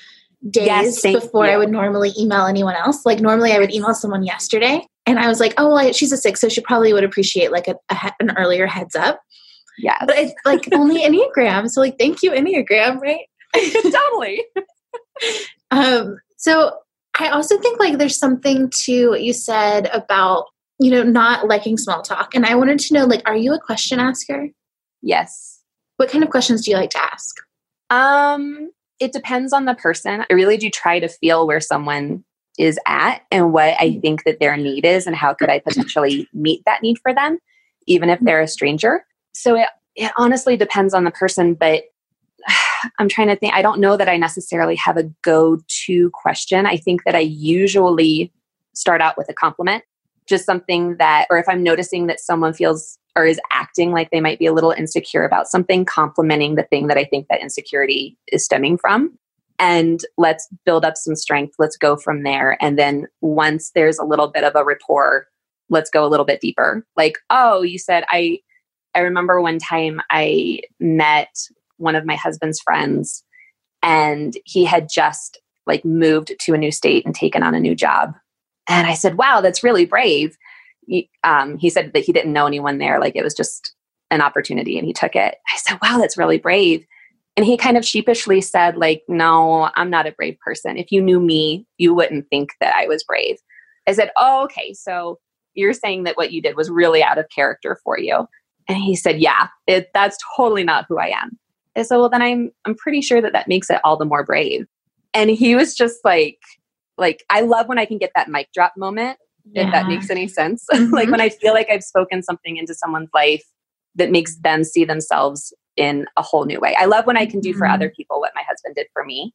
days yes, before you. I would normally email anyone else. Like normally I would email someone yesterday and I was like, oh, well, she's a six, so she probably would appreciate like a, a an earlier heads up. Yeah. But it's like only Enneagram. So like thank you, Enneagram, right? totally. um, so I also think like there's something to what you said about, you know, not liking small talk. And I wanted to know, like, are you a question asker? Yes. What kind of questions do you like to ask? Um, it depends on the person. I really do try to feel where someone is at and what I mm-hmm. think that their need is and how could I potentially meet that need for them, even if they're a mm-hmm. stranger. So it, it honestly depends on the person, but I'm trying to think. I don't know that I necessarily have a go to question. I think that I usually start out with a compliment, just something that, or if I'm noticing that someone feels or is acting like they might be a little insecure about something, complimenting the thing that I think that insecurity is stemming from. And let's build up some strength. Let's go from there. And then once there's a little bit of a rapport, let's go a little bit deeper. Like, oh, you said, I, I remember one time I met one of my husband's friends and he had just like moved to a new state and taken on a new job. And I said, wow, that's really brave. He, um, he said that he didn't know anyone there. Like it was just an opportunity and he took it. I said, wow, that's really brave. And he kind of sheepishly said, like, no, I'm not a brave person. If you knew me, you wouldn't think that I was brave. I said, oh, okay. So you're saying that what you did was really out of character for you. And he said, yeah, it, that's totally not who I am. I said, well, then I'm, I'm pretty sure that that makes it all the more brave. And he was just like, like, I love when I can get that mic drop moment, yeah. if that makes any sense. Mm-hmm. like when I feel like I've spoken something into someone's life that makes them see themselves in a whole new way. I love when I can do for mm-hmm. other people what my husband did for me.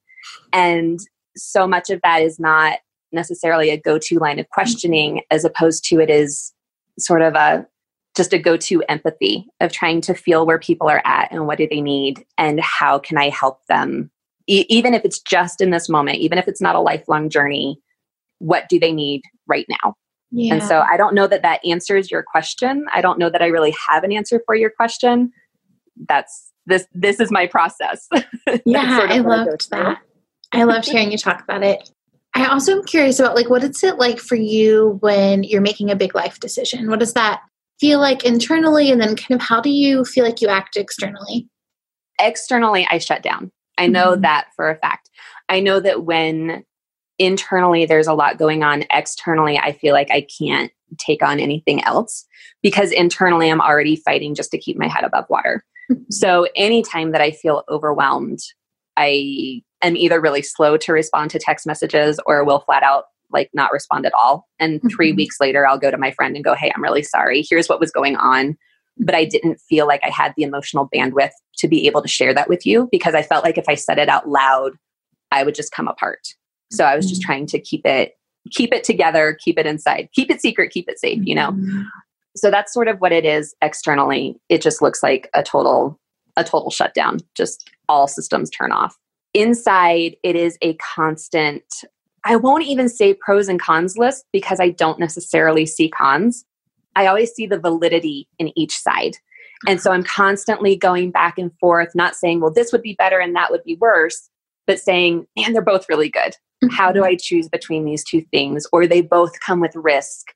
And so much of that is not necessarily a go-to line of questioning as opposed to it is sort of a just a go-to empathy of trying to feel where people are at and what do they need and how can I help them e- even if it's just in this moment, even if it's not a lifelong journey, what do they need right now? Yeah. And so I don't know that that answers your question. I don't know that I really have an answer for your question. That's this this is my process. yeah, sort of I loved that. I loved hearing you talk about it. I also am curious about like what is it like for you when you're making a big life decision? What does that feel like internally and then kind of how do you feel like you act externally? Externally, I shut down. I know mm-hmm. that for a fact. I know that when internally there's a lot going on, externally, I feel like I can't take on anything else because internally I'm already fighting just to keep my head above water. Mm-hmm. So anytime that I feel overwhelmed, I am either really slow to respond to text messages or will flat out like not respond at all. And 3 mm-hmm. weeks later, I'll go to my friend and go, Hey, I'm really sorry. Here's what was going on but I didn't feel like I had the emotional bandwidth to be able to share that with you because I felt like if I said it out loud, I would just come apart. So I was just mm-hmm. trying to keep it keep it together, keep it inside, keep it secret, keep it safe, you know. Mm-hmm. So that's sort of what it is externally. It just looks like a total a total shutdown, just all systems turn off. Inside, it is a constant I won't even say pros and cons list because I don't necessarily see cons. I always see the validity in each side. And so I'm constantly going back and forth, not saying, well, this would be better and that would be worse, but saying, man, they're both really good. How do mm-hmm. I choose between these two things? Or they both come with risk.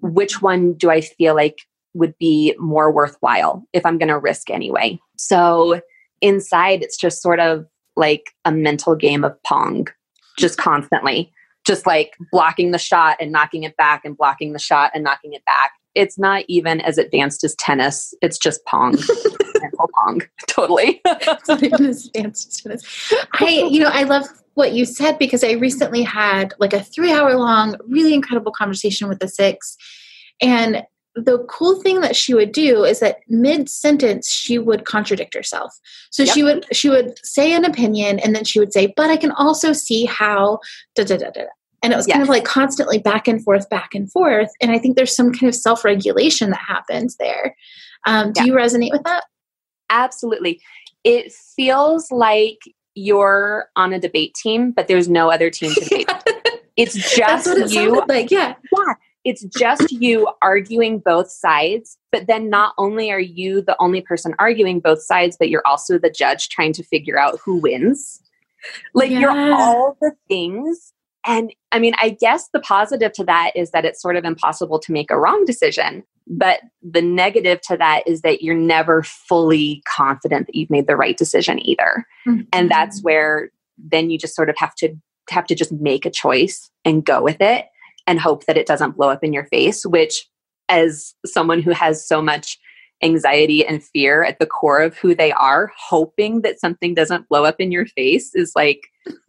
Which one do I feel like would be more worthwhile if I'm going to risk anyway? So inside, it's just sort of like a mental game of Pong, just constantly, just like blocking the shot and knocking it back and blocking the shot and knocking it back it's not even as advanced as tennis. It's just pong. pong. Totally. it's not even as advanced as tennis. I, you know, I love what you said because I recently had like a three hour long, really incredible conversation with the six. And the cool thing that she would do is that mid sentence she would contradict herself so yep. she would she would say an opinion and then she would say but i can also see how da da da da and it was yes. kind of like constantly back and forth back and forth. And i think there's some kind of self-regulation that happens there. Um, do yeah. you resonate with that? Absolutely. It feels like you're on a debate team but there's no other team to debate it's just it you like yeah. Yeah. It's just you arguing both sides but then not only are you the only person arguing both sides but you're also the judge trying to figure out who wins. Like yeah. you're all the things and I mean, I guess the positive to that is that it's sort of impossible to make a wrong decision. But the negative to that is that you're never fully confident that you've made the right decision either. Mm-hmm. And that's where then you just sort of have to have to just make a choice and go with it and hope that it doesn't blow up in your face, which as someone who has so much anxiety and fear at the core of who they are, hoping that something doesn't blow up in your face is like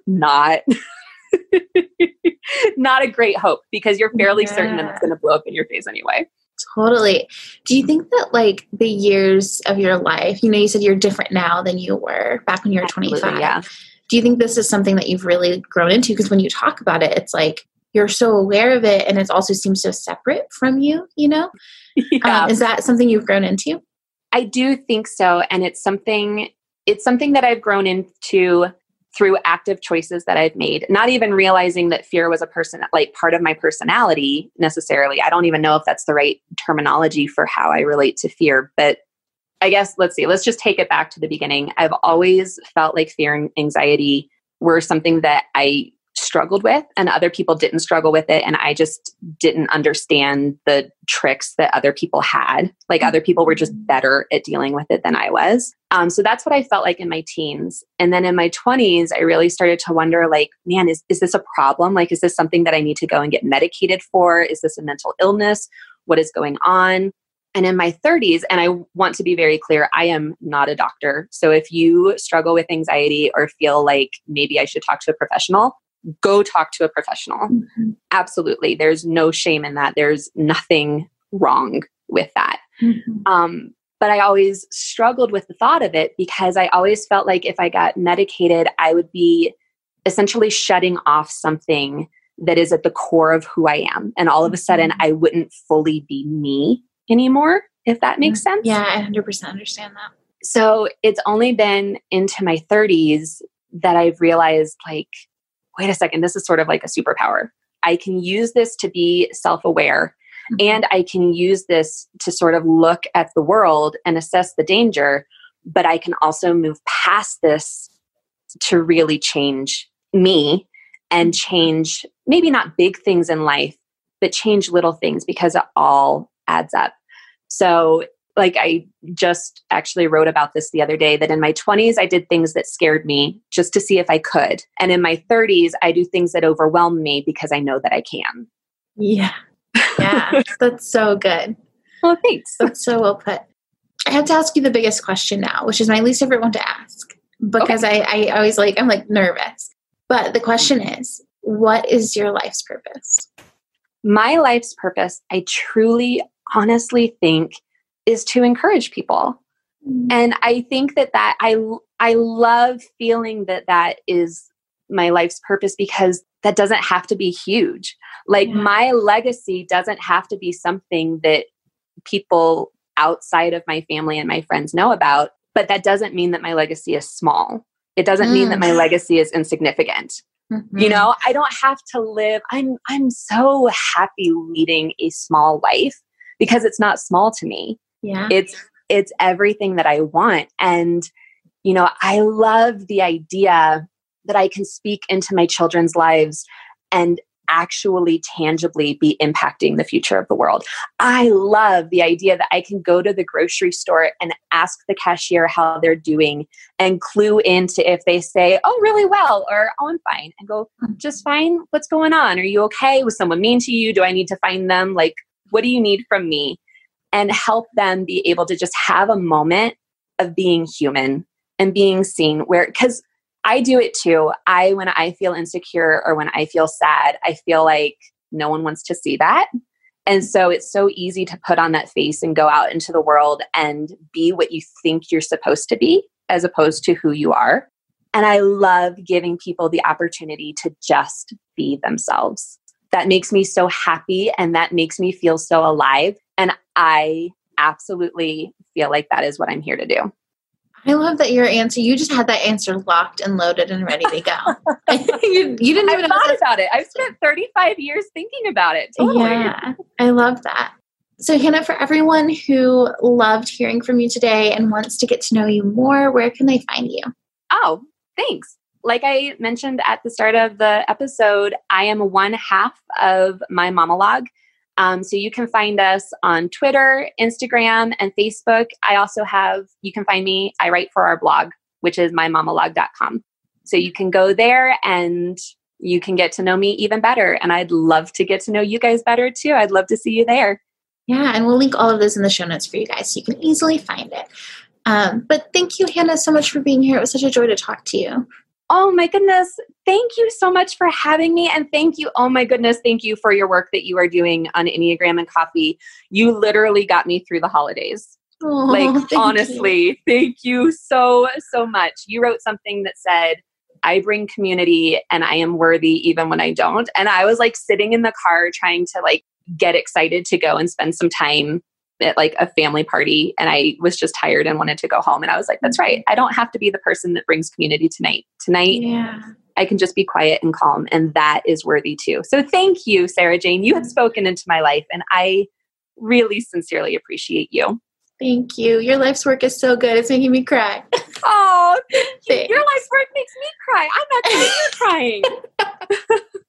not not a great hope because you're fairly yeah. certain that it's going to blow up in your face anyway. Totally. Do you think that like the years of your life, you know, you said you're different now than you were back when you were Absolutely, 25. Yeah. Do you think this is something that you've really grown into? Because when you talk about it, it's like you're so aware of it and it also seems so separate from you, you know? Yeah. Um, is that something you've grown into? I do think so. And it's something, it's something that I've grown into through active choices that I've made, not even realizing that fear was a person, like part of my personality necessarily. I don't even know if that's the right terminology for how I relate to fear, but I guess let's see, let's just take it back to the beginning. I've always felt like fear and anxiety were something that I struggled with and other people didn't struggle with it. And i just didn't understand the tricks that other people had. Like other people were just better at dealing with it than i was. Um, so that's what i felt like in my teens. And then in my 20s i really started to wonder like man is, is this a problem? Like is this something that i need to go and get medicated for? Is this a mental illness? What is going on? And in my 30s, and I want to be very clear, I am not a doctor. So if you struggle with anxiety or feel like maybe I should talk to a professional, go talk to a professional. Mm-hmm. Absolutely. There's no shame in that. There's nothing wrong with that. Mm-hmm. Um, but I always struggled with the thought of it because I always felt like if I got medicated, I would be essentially shutting off something that is at the core of who I am. And all of a sudden, mm-hmm. I wouldn't fully be me anymore, if that makes sense. Yeah, I 100% understand that. So it's only been into my 30s that I've realized, like, wait a second, this is sort of like a superpower. I can use this to be self aware mm-hmm. and I can use this to sort of look at the world and assess the danger, but I can also move past this to really change me and mm-hmm. change maybe not big things in life, but change little things because it all adds up. So, like, I just actually wrote about this the other day that in my 20s, I did things that scared me just to see if I could. And in my 30s, I do things that overwhelm me because I know that I can. Yeah. Yeah. that's so good. Well, thanks. That's so well put. I have to ask you the biggest question now, which is my least favorite one to ask because okay. I, I always like, I'm like nervous. But the question is, what is your life's purpose? My life's purpose, I truly honestly think is to encourage people. Mm-hmm. And I think that that I I love feeling that that is my life's purpose because that doesn't have to be huge. Like yeah. my legacy doesn't have to be something that people outside of my family and my friends know about, but that doesn't mean that my legacy is small. It doesn't mm. mean that my mm. legacy is insignificant. Mm-hmm. You know, I don't have to live I'm I'm so happy leading a small life because it's not small to me. Yeah. It's it's everything that I want and you know, I love the idea that I can speak into my children's lives and actually tangibly be impacting the future of the world. I love the idea that I can go to the grocery store and ask the cashier how they're doing and clue into if they say, oh, really well, or oh, I'm fine, and go, hmm. just fine. What's going on? Are you okay? Was someone mean to you? Do I need to find them? Like, what do you need from me? And help them be able to just have a moment of being human and being seen where, because I do it too. I, when I feel insecure or when I feel sad, I feel like no one wants to see that. And so it's so easy to put on that face and go out into the world and be what you think you're supposed to be as opposed to who you are. And I love giving people the opportunity to just be themselves. That makes me so happy and that makes me feel so alive. And I absolutely feel like that is what I'm here to do. I love that your answer. You just had that answer locked and loaded and ready to go. you, you, didn't even thought about it. I've spent 35 years thinking about it. Totally. Yeah, I love that. So, Hannah, for everyone who loved hearing from you today and wants to get to know you more, where can they find you? Oh, thanks. Like I mentioned at the start of the episode, I am one half of my monologue. Um, so you can find us on Twitter, Instagram, and Facebook. I also have, you can find me, I write for our blog, which is mymonologue.com. So you can go there and you can get to know me even better. And I'd love to get to know you guys better too. I'd love to see you there. Yeah, and we'll link all of this in the show notes for you guys so you can easily find it. Um, but thank you, Hannah, so much for being here. It was such a joy to talk to you. Oh my goodness. Thank you so much for having me. And thank you. Oh my goodness. Thank you for your work that you are doing on Enneagram and Coffee. You literally got me through the holidays. Oh, like, honestly, you. thank you so, so much. You wrote something that said, I bring community and I am worthy even when I don't. And I was like sitting in the car trying to like get excited to go and spend some time at like a family party and I was just tired and wanted to go home. And I was like, that's right. Mm-hmm. I don't have to be the person that brings community tonight. Tonight, yeah. I can just be quiet and calm. And that is worthy too. So thank you, Sarajane. You have mm-hmm. spoken into my life and I really sincerely appreciate you. Thank you. Your life's work is so good. It's making me cry. Oh, thank you. Your life's work makes me cry. I'm not crying.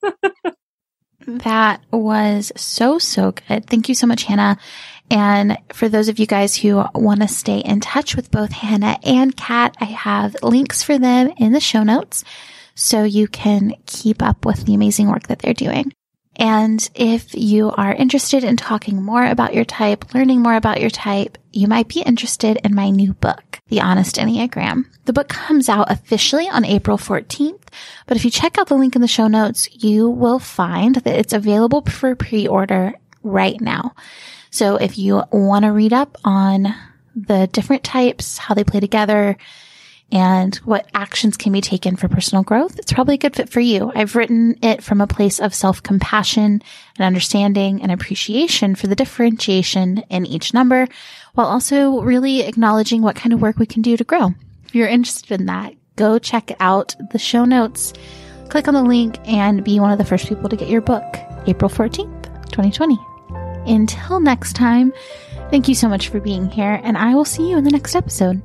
You're crying. That was so, so good. Uh, thank you so much, Hannah. And for those of you guys who want to stay in touch with both Hannah and Kat, I have links for them in the show notes so you can keep up with the amazing work that they're doing. And if you are interested in talking more about your type, learning more about your type, you might be interested in my new book, The Honest Enneagram. The book comes out officially on April 14th, but if you check out the link in the show notes, you will find that it's available for pre-order right now. So if you want to read up on the different types, how they play together, and what actions can be taken for personal growth, it's probably a good fit for you. I've written it from a place of self compassion and understanding and appreciation for the differentiation in each number, while also really acknowledging what kind of work we can do to grow. If you're interested in that, go check out the show notes, click on the link, and be one of the first people to get your book, April 14th, 2020. Until next time, thank you so much for being here, and I will see you in the next episode.